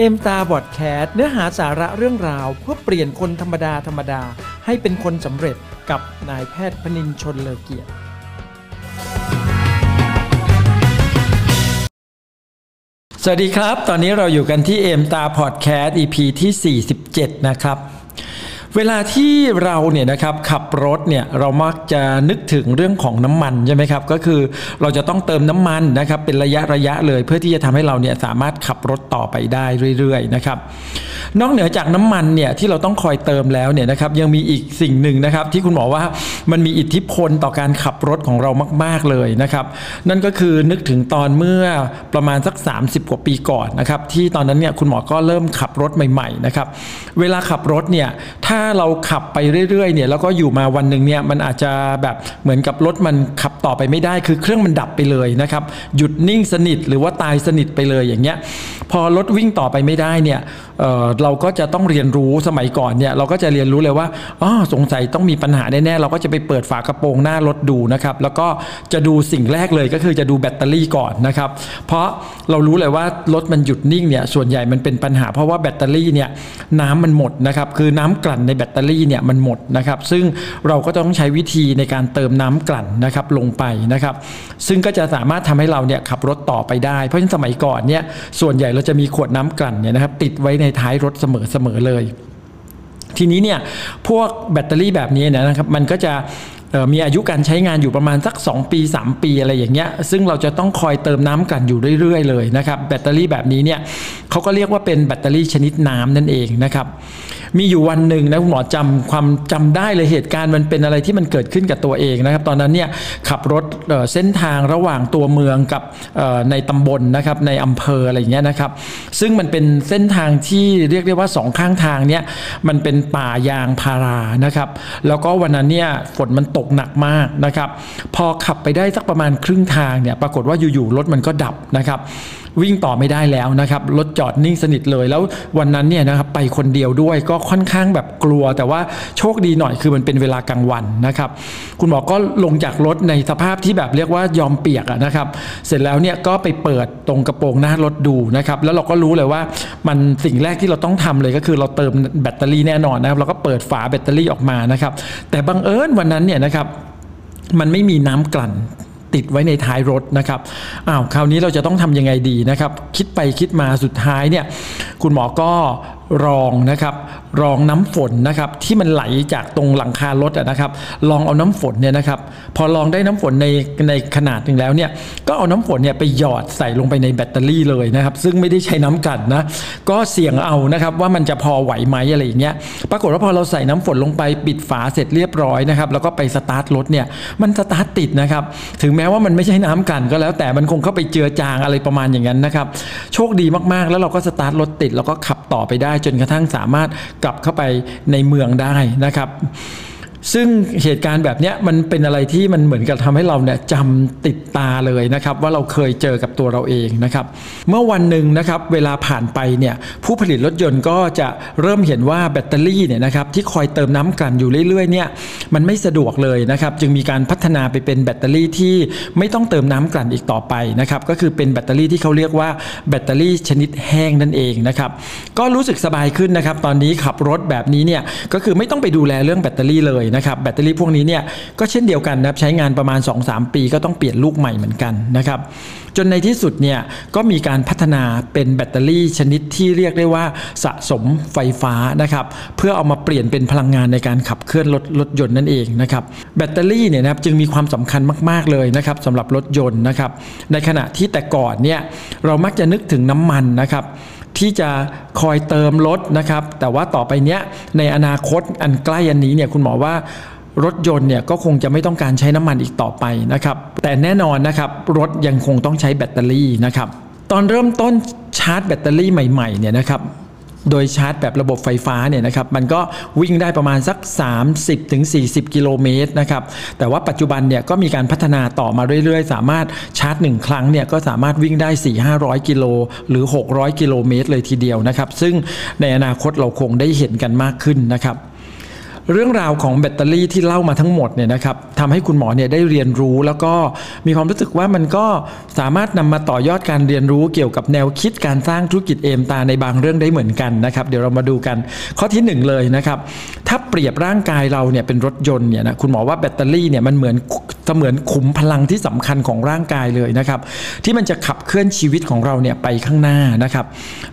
เอ็มตาบอดแคสเนื้อหาสาระเรื่องราว เพื่อเปลี่ยนคนธรรมดาธรรมดา ให้เป็นคนสำเร็จกับนายแพทย์พนินชนเลอเกียรติ สวัสดีครับ ตอนนี้เราอยู่กันที่เอ็มตาพอดแคสต์ EP ที่ 47 นะครับ เวลาที่เราเนี่ยนะครับขับรถเนี่ยเรามักจะนึกถึงเรื่องของน้ำมันใช่ไหมครับก็คือเราจะต้องเติมน้ำมันนะครับเป็นระยะระยะเลย เพื่อที่จะทำให้เราเนี่ยสามารถขับรถต่อไปได้เรื่อยๆนะครับนอกเหนือจากน้ำมันเนี่ยที่เราต้องคอยเติมแล้วเนี่ยนะครับยังมีอีกสิ่งหนึ่งนะครับที่คุณหมอว่ามันมีอิทธิพลต่อการขับรถของเรามาก ๆเลยนะครับนั่นก็คือนึกถึงตอนเมื่อประมาณสัก 30 กว่าปีก่อนนะครับที่ตอนนั้นเนี่ยคุณหมอก็เริ่มขับรถใหม่ๆนะครับเวลาขับรถเนี่ยถ้าาเราขับไปเรื่อยๆเนี่ยแล้วก็อยู่มาวันหนึ่งเนี่ยมันอาจจะแบบเหมือนกับรถมันขับต่อไปไม่ได้ คือเครื่องมันดับไปเลยนะครับหยุดนิ่งสนิทหรือว่าตายสนิทไปเลยอย่างเงี้ยพอรถวิ่งต่อไปไม่ได้เนี่ยเเราก็จะต้องเรียนรู้สมัยก่อนเนี่ยเราก็จะเรียนรู้เลยว่าอ๋อสงสัยต้องมีปัญหาแน่ๆเราก็จะไปเปิดฝากระโปรงหน้ารถดูนะครับแล้วก็จะดูสิ่งแรกเลยก็คือจะดูแบตเตอรี่ก่อนนะครับเพราะเรารู้เลยว่ารถมันหยุดนิ่งเนี่ยส่วนใหญ่มันเป็นปัญหา เพราะว่าแบตเตอรี่เนี่ยน้ำมันหมดนะครับคือน้ำกลั่นในแบตเตอรี่เนี่ยมันหมดนะครับซึ่งเราก็ต้องใช้วิธีในการเติมน้ำกลั่นนะครับลงไปนะครับ ซึ่งก็จะสามารถทำให้เราเนี่ยขับรถต่อไปได้เพราะฉะนั้นสมัยก่อนเนี่ยส่วนใหญ่เราจะมีขวดน้ำกลั่นเนี่ยนะครับติดไว้ในท้ายรถเสมอๆเลย ทีนี้เนี่ยพวกแบตเตอรี่แบบนี้เนยนะครับมันก็จะมีอายุการใช้งานอยู่ประมาณสัก 2 ปี 3 ปีอะไรอย่างเงี้ยซึ่งเราจะต้องคอยเติมน้ำกลั่นอยู่เรื่อย ๆ เลยนะครับ แบตเตอรี่แบบนี้เนี่ยเขาก็เรียกว่าเป็นแบตเตอรี่ชนิดน้ำนั่นเองนะครับ มีอยู่วันหนึ่งนะคุณหมอจำความจำได้เลยเหตุการณ์มันเป็นอะไรที่มันเกิดขึ้นกับตัวเองนะครับ ตอนนั้นเนี่ยขับรถเเส้นทางระหว่างตัวเมืองกับในตำบลนะครับในอำเภออะไรอย่างเงี้ยนะครับ ซึ่งมันเป็นเส้นทางที่เรียกได้ว่าสองข้างทางเนี่ยมันเป็นป่ายางพารานะครับ แล้วก็วันนั้นเนี่ยฝนมันตกหนักมากนะครับ พอขับไปได้สักประมาณครึ่งทางเนี่ยปรากฏว่าอยู่ๆรถมันก็ดับนะครับ วิ่งต่อไม่ได้แล้วนะครับรถจอดนิ่งสนิทเลย แล้ววันนั้นเนี่ยนะครับไปคนเดียวด้วยก็ค่อนข้างแบบกลัว แต่ว่าโชคดีหน่อยคือมันเป็นเวลากลางวันนะครับคุณหมอก็ลงจากรถในสภาพที่แบบเรียกว่ายอมเปียกนะครับ เสร็จแล้วเนี่ยก็ไปเปิดตรงกระโปรงหน้ารถดูนะครับแล้วเราก็รู้เลยว่ามันสิ่งแรกที่เราต้องทำเลยก็คือเราเติมแบตเตอรี่แน่นอนนะครับเราก็เปิดฝาแบตเตอรี่ออกมานะครับแต่บังเอิญวันนั้นเนี่ยนะครับมันไม่มีน้ำกลั่น ติดไว้ในท้ายรถนะครับอ้าวคราวนี้เราจะต้องทำยังไงดีนะครับ คิดไปคิดมาสุดท้ายเนี่ยคุณหมอก็ รองนะครับรองน้ำฝนนะครับที่มันไหลจากตรงหลังคารถนะครับ ลองเอาน้ำฝนเนี่ยนะครับพอลองได้น้ำฝนในในขนาดหนึ่งแล้วเนี่ยก็เอาน้ำฝนเนี่ยไปหยอดใส่ลงไปในแบตเตอรี่เลยนะครับ ซึ่งไม่ได้ใช้น้ำกันนะก็เสี่ยงเอานะครับว่ามันจะพอไหวไหมอะไรอย่างเงี้ยปรากฏว่าพอเราใส่น้ำฝนลงไปปิดฝาเสร็จเรียบร้อยนะครับแล้วก็ไปสตาร์ทรถเนี่ยมันสตาร์ทติดนะครับถึงแม้ว่ามันไม่ใช่น้ำกันก็แล้ว แต่มันคงเข้าไปเจือจางอะไรประมาณอย่างนั้นนะครับโชคดีมากๆ แล้วเราก็สตาร์ทรถติดแล้วก็ขับต่อไปได้จนกระทั่งสามารถกลับเข้าไปในเมืองได้นะครับ ซึ่งเหตุการณ์แบบนี้มันเป็นอะไรที่มันเหมือนกับทำให้เราเนี่ยจำติดตาเลยนะครับ ว่าเราเคยเจอกับตัวเราเองนะครับ เมื่อวันหนึ่งนะครับเวลาผ่านไปเนี่ยผู้ผลิตรถยนต์ก็จะเริ่มเห็นว่าแบตเตอรี่เนี่ยนะครับที่คอยเติมน้ำกลั่นอยู่เรื่อยๆเนี่ยมันไม่สะดวกเลยนะครับ จึงมีการพัฒนาไปเป็นแบตเตอรี่ที่ไม่ต้องเติมน้ำกลั่นอีกต่อไปนะครับก็คือเป็นแบตเตอรี่ที่เขาเรียกว่าแบตเตอรี่ชนิดแห้งนั่นเองนะครับก็รู้สึกสบายขึ้นนะครับ ตอนนี้ขับรถแบบนี้เนี่ยก็คือไม่ต้องไปดูแลเรื่องแบตเตอรี่เลยนะครับแบตเตอรี่พวกนี้เนี่ยก็เช่นเดียวกันนะครับใช้งานประมาณ 2-3 ปีก็ต้องเปลี่ยนลูกใหม่เหมือนกันนะครับจนในที่สุดเนี่ยก็มีการพัฒนาเป็นแบตเตอรี่ชนิดที่เรียกได้ว่าสะสมไฟฟ้านะครับเพื่อเอามาเปลี่ยนเป็นพลังงานในการขับเคลื่อนรถรถยนต์นั่นเองนะครับแบตเตอรี่เนี่ยนะครับจึงมีความสำคัญมาก ๆเลยนะครับสำหรับรถยนต์นะครับในขณะที่แต่ก่อนเนี่ยเรามักจะนึกถึงน้ำมันนะครับ ที่จะคอยเติมรถนะครับ แต่ว่าต่อไปเนี้ยในอนาคตอันใกล้อันนี้เนี่ยคุณหมอว่ารถยนต์เนี่ยก็คงจะไม่ต้องการใช้น้ำมันอีกต่อไปนะครับ แต่แน่นอนนะครับรถยังคงต้องใช้แบตเตอรี่นะครับ ตอนเริ่มต้นชาร์จแบตเตอรี่ใหม่ๆเนี่ยนะครับ โดยชาร์จแบบระบบไฟฟ้าเนี่ยนะครับมันก็วิ่งได้ประมาณสัก 30-40ถึง40 กิโลเมตรนะครับแต่ว่าปัจจุบันเนี่ยก็มีการพัฒนาต่อมาเรื่อยๆ สามารถชาร์จ 1 ครั้งเนี่ยก็สามารถวิ่งได้ 4-500 กิโลหรือ 600 กิโลเมตรเลยทีเดียวนะครับซึ่งในอนาคตเราคงได้เห็นกันมากขึ้นนะครับ เรื่องราวของแบตเตอรี่ที่เล่ามาทั้งหมดเนี่ยนะครับทำให้คุณหมอเนี่ยได้เรียนรู้แล้วก็มีความรู้สึกว่ามันก็สามารถนำมาต่อยอดการเรียนรู้เกี่ยวกับแนวคิดการสร้างธุรกิจเอมตาในบางเรื่องได้เหมือนกันนะครับ เดี๋ยวเรามาดูกัน ข้อที่หนึ่งเลยนะครับถ้าเปรียบร่างกายเราเนี่ยเป็นรถยนต์เนี่ยนะคุณหมอว่าแบตเตอรี่เนี่ยมันเหมือนเสมือนขุมพลังที่สำคัญของร่างกายเลยนะครับที่มันจะขับเคลื่อนชีวิตของเราเนี่ยไปข้างหน้านะครับ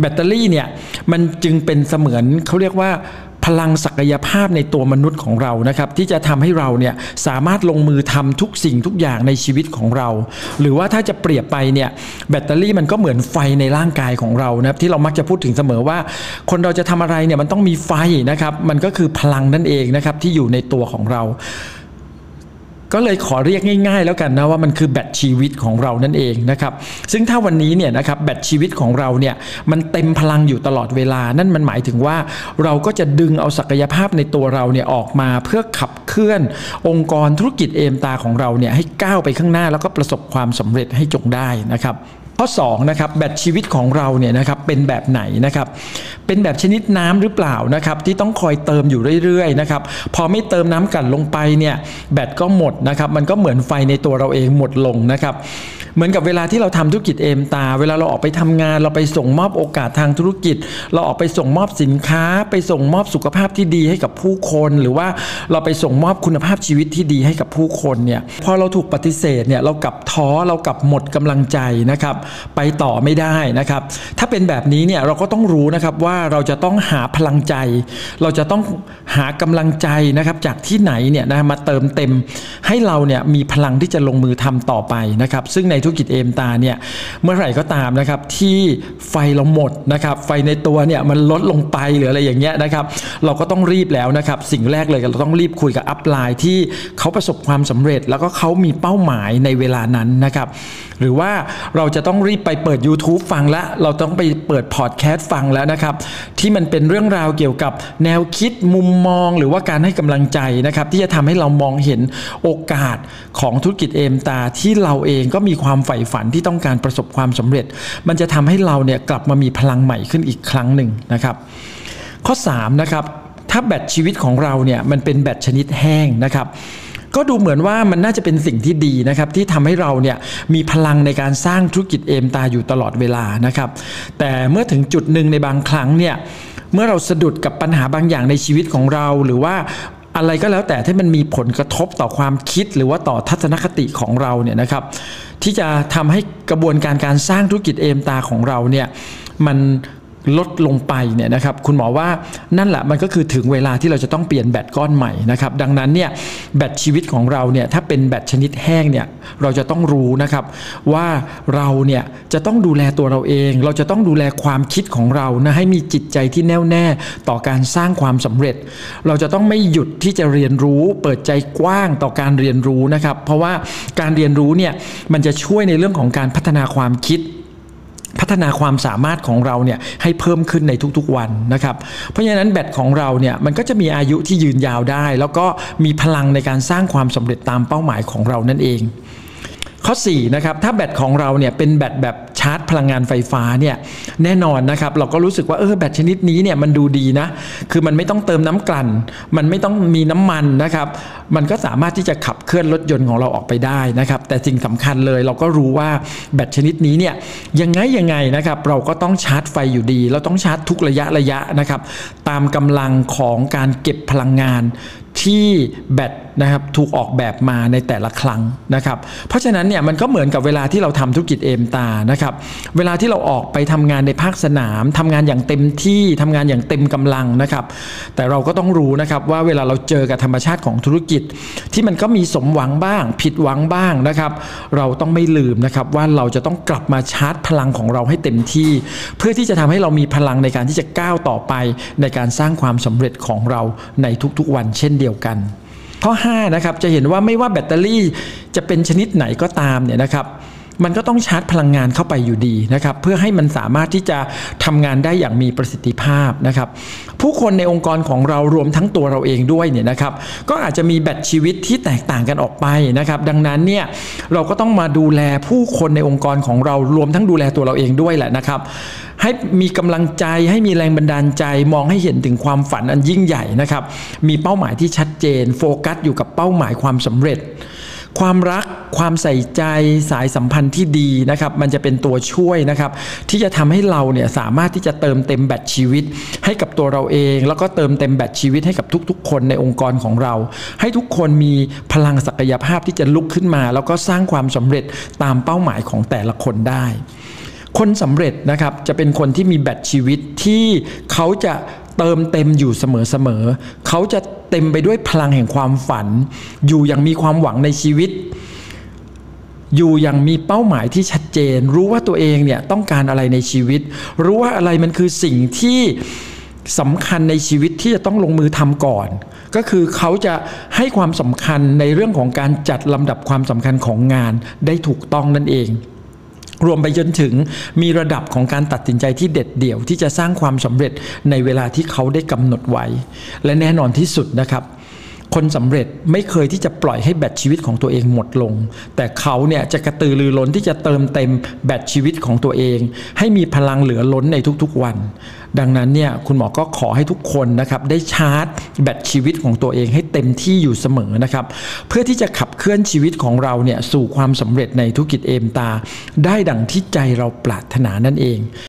แบตเตอรี่เนี่ยมันจึงเป็นเสมือนเขาเรียกว่า พลังศักยภาพในตัวมนุษย์ของเรานะครับ ที่จะทำให้เราเนี่ยสามารถลงมือทำทุกสิ่งทุกอย่างในชีวิตของเรา หรือว่าถ้าจะเปรียบไปเนี่ยแบตเตอรี่มันก็เหมือนไฟในร่างกายของเรานะครับที่เรามักจะพูดถึงเสมอว่า คนเราจะทำอะไรเนี่ยมันต้องมีไฟนะครับมันก็คือพลังนั่นเองนะครับที่อยู่ในตัวของเรา ก็เลยขอเรียกง่าย ๆ แล้วกันนะว่ามันคือแบตชีวิตของเรานั่นเองนะครับซึ่งถ้าวันนี้เนี่ยนะครับแบตชีวิตของเราเนี่ยมันเต็มพลังอยู่ตลอดเวลา นั่นมันหมายถึงว่าเราก็จะดึงเอาศักยภาพในตัวเราเนี่ยออกมาเพื่อขับเคลื่อน องค์กรธุรกิจเอมตาของเราเนี่ยให้ก้าวไปข้างหน้าแล้วก็ประสบความสำเร็จให้จงได้นะครับ ข้อ2นะครับแบตชีวิตของเราเนี่ยนะครับเป็นแบบไหนนะครับเป็นแบบชนิดน้ำหรือเปล่านะครับที่ต้องคอยเติมอยู่เรื่อยๆนะครับพอไม่เติมน้ำกลั่นลงไปเนี่ยแบตก็หมดนะครับมันก็เหมือนไฟในตัวเราเองหมดลงนะครับ เหมือนกับเวลาที่เราทำธุรกิจเอมตา เวลาเราออกไปทำงาน เราไปส่งมอบโอกาสทางธุรกิจ เราออกไปส่งมอบสินค้า ไปส่งมอบสุขภาพที่ดีให้กับผู้คน หรือว่าเราไปส่งมอบคุณภาพชีวิตที่ดีให้กับผู้คนเนี่ยพอเราถูกปฏิเสธเนี่ยเรากลับท้อเรากลับหมดกำลังใจนะครับ ไปต่อไม่ได้นะครับ ถ้าเป็นแบบนี้เนี่ยเราก็ต้องรู้นะครับว่าเราจะต้องหาพลังใจ เราจะต้องหากำลังใจนะครับจากที่ไหนเนี่ยนะมาเติมเต็มให้เราเนี่ยมีพลังที่จะลงมือทำต่อไปนะครับ ซึ่งในธุรกิจเอมตาเนี่ยเมื่อไหร่ก็ตามนะครับที่ไฟเราหมดนะครับไฟในตัวเนี่ยมันลดลงไปหรืออะไรอย่างเงี้ยนะครับเราก็ต้องรีบแล้วนะครับสิ่งแรกเลยเราต้องรีบคุยกับ upline ที่เขาประสบความสำเร็จ แล้วก็เขามีเป้าหมายในเวลานั้นนะครับหรือว่าเราจะต้องรีบไปเปิด YouTube ฟังแล้วเราต้องไปเปิดพอดแคสต์ฟังแล้วนะครับที่มันเป็นเรื่องราวเกี่ยวกับแนวคิดมุมมอง หรือว่าการให้กำลังใจนะครับที่จะทำให้เรามองเห็นโอกาสของธุรกิจเอมตาที่เราเองก็มีความความใฝ่ฝันที่ต้องการประสบความสำเร็จ มันจะทำให้เราเนี่ยกลับมามีพลังใหม่ขึ้นอีกครั้งหนึ่งนะครับ ข้อ3นะครับถ้าแบตชีวิตของเราเนี่ยมันเป็นแบตชนิดแห้งนะครับก็ดูเหมือนว่ามันน่าจะเป็นสิ่งที่ดีนะครับที่ทำให้เราเนี่ยมีพลังในการสร้างธุรกิจเอมตาอยู่ตลอดเวลานะครับ แต่เมื่อถึงจุดหนึ่งในบางครั้งเนี่ยเมื่อเราสะดุดกับปัญหาบางอย่างในชีวิตของเรา หรือว่า อะไรก็แล้วแต่ที่มันมีผลกระทบต่อความคิดหรือว่าต่อทัศนคติของเราเนี่ยนะครับที่จะทำให้กระบวนการการสร้างธุรกิจเอมตาของเราเนี่ยมัน ลดลงไปเนี่ยนะครับคุณหมอว่านั่นแหละมันก็คือถึงเวลาที่เราจะต้องเปลี่ยนแบตก้อนใหม่นะครับดังนั้นเนี่ยแบตชีวิตของเราเนี่ยถ้าเป็นแบตชนิดแห้งเนี่ยเราจะต้องรู้นะครับว่าเราเนี่ยจะต้องดูแลตัวเราเอง เราจะต้องดูแลความคิดของเรานะให้มีจิตใจที่แน่วแน่ต่อการสร้างความสำเร็จ เราจะต้องไม่หยุดที่จะเรียนรู้เปิดใจกว้างต่อการเรียนรู้นะครับเพราะว่าการเรียนรู้เนี่ยมันจะช่วยในเรื่องของการพัฒนาความคิด พัฒนาความสามารถของเราเนี่ยให้เพิ่มขึ้นในทุกๆวันนะครับ เพราะฉะนั้นแบตของเราเนี่ยมันก็จะมีอายุที่ยืนยาวได้ แล้วก็มีพลังในการสร้างความสำเร็จตามเป้าหมายของเรานั่นเอง ข้อ4นะครับถ้าแบตของเราเนี่ยเป็นแบตแบบชาร์จพลังงานไฟฟ้าเนี่ยแน่นอนนะครับเราก็รู้สึกว่าเออแบตชนิดนี้เนี่ยมันดูดีนะคือมันไม่ต้องเติมน้ำกลั่น มันไม่ต้องมีน้ำมันนะครับมันก็สามารถที่จะขับเคลื่อนรถยนต์ของเราออกไปได้นะครับแต่สิ่งสำคัญเลยเราก็รู้ว่าแบตชนิดนี้เนี่ยยังไงยังไงนะครับเราก็ต้องชาร์จไฟอยู่ดี เราต้องชาร์จทุกระยะระยะนะครับตามกำลังของการเก็บพลังงานที่แบตนะครับถูกออกแบบมาในแต่ละครั้งนะครับ เพราะฉะนั้นเนี่ยมันก็เหมือนกับเวลาที่เราทำธุรกิจเอมตานะครับเวลาที่เราออกไปทำงานในภาคสนามทำงานอย่างเต็มที่ทำงานอย่างเต็มกำลังนะครับแต่เราก็ต้องรู้นะครับว่าเวลาเราเจอกับธรรมชาติของธุรกิจ ที่มันก็มีสมหวังบ้าง ผิดหวังบ้างนะครับเราต้องไม่ลืมนะครับว่าเราจะต้องกลับมาชาร์จพลังของเราให้เต็มที่ เพื่อที่จะทำให้เรามีพลังในการที่จะก้าวต่อไป ในการสร้างความสำเร็จของเราในทุกๆวันเช่นเดียวกัน ข้อ5นะครับจะเห็นว่าไม่ว่าแบตเตอรี่จะเป็นชนิดไหนก็ตามเนี่ยนะครับ มันก็ต้องชาร์จพลังงานเข้าไปอยู่ดีนะครับ เพื่อให้มันสามารถที่จะทำงานได้อย่างมีประสิทธิภาพนะครับ ผู้คนในองค์กรของเรารวมทั้งตัวเราเองด้วยเนี่ยนะครับ ก็อาจจะมีแบตชีวิตที่แตกต่างกันออกไปนะครับ ดังนั้นเนี่ยเราก็ต้องมาดูแลผู้คนในองค์กรของเรารวมทั้งดูแลตัวเราเองด้วยแหละนะครับ ให้มีกำลังใจให้มีแรงบันดาลใจมองให้เห็นถึงความฝันอันยิ่งใหญ่นะครับ มีเป้าหมายที่ชัดเจน โฟกัสอยู่กับเป้าหมายความสำเร็จ ความรักความใส่ใจสายสัมพันธ์ที่ดีนะครับมันจะเป็นตัวช่วยนะครับ ที่จะทำให้เราเนี่ยสามารถที่จะเติมเต็มแบตชีวิต ให้กับตัวเราเอง แล้วก็เติมเต็มแบตชีวิตให้กับทุกๆ คนในองค์กรของเรา ให้ทุกคนมีพลังศักยภาพที่จะลุกขึ้นมา แล้วก็สร้างความสำเร็จตามเป้าหมายของแต่ละคนได้ คนสำเร็จนะครับจะเป็นคนที่มีแบตชีวิตที่เขาจะ เติมเต็มอยู่เสมอๆเขาจะเต็มไปด้วยพลังแห่งความฝัน อยู่อย่างมีความหวังในชีวิต อยู่อย่างมีเป้าหมายที่ชัดเจน รู้ว่าตัวเองเนี่ยต้องการอะไรในชีวิต รู้ว่าอะไรมันคือสิ่งที่สำคัญในชีวิตที่จะต้องลงมือทำก่อน ก็คือเขาจะให้ความสำคัญในเรื่องของการจัดลำดับความสำคัญของงานได้ถูกต้องนั่นเอง รวมไปจนถึงมีระดับของการตัดสินใจที่เด็ดเดี่ยวที่จะสร้างความสำเร็จในเวลาที่เขาได้กำหนดไว้ และแน่นอนที่สุดนะครับ คนสำเร็จไม่เคยที่จะปล่อยให้แบตชีวิตของตัวเองหมดลง แต่เขาเนี่ยจะกระตือรือร้นที่จะเติมเต็มแบตชีวิตของตัวเอง ให้มีพลังเหลือล้นในทุกๆวัน ดังนั้นเนี่ยคุณหมอก็ขอให้ทุกคนนะครับได้ชาร์จแบตชีวิตของตัวเองให้เต็มที่อยู่เสมอนะครับเพื่อที่จะขับเคลื่อนชีวิตของเราเนี่ยสู่ความสำเร็จในธุรกิจเอมตา ได้ดังที่ใจเราปรารถนานั่นเอง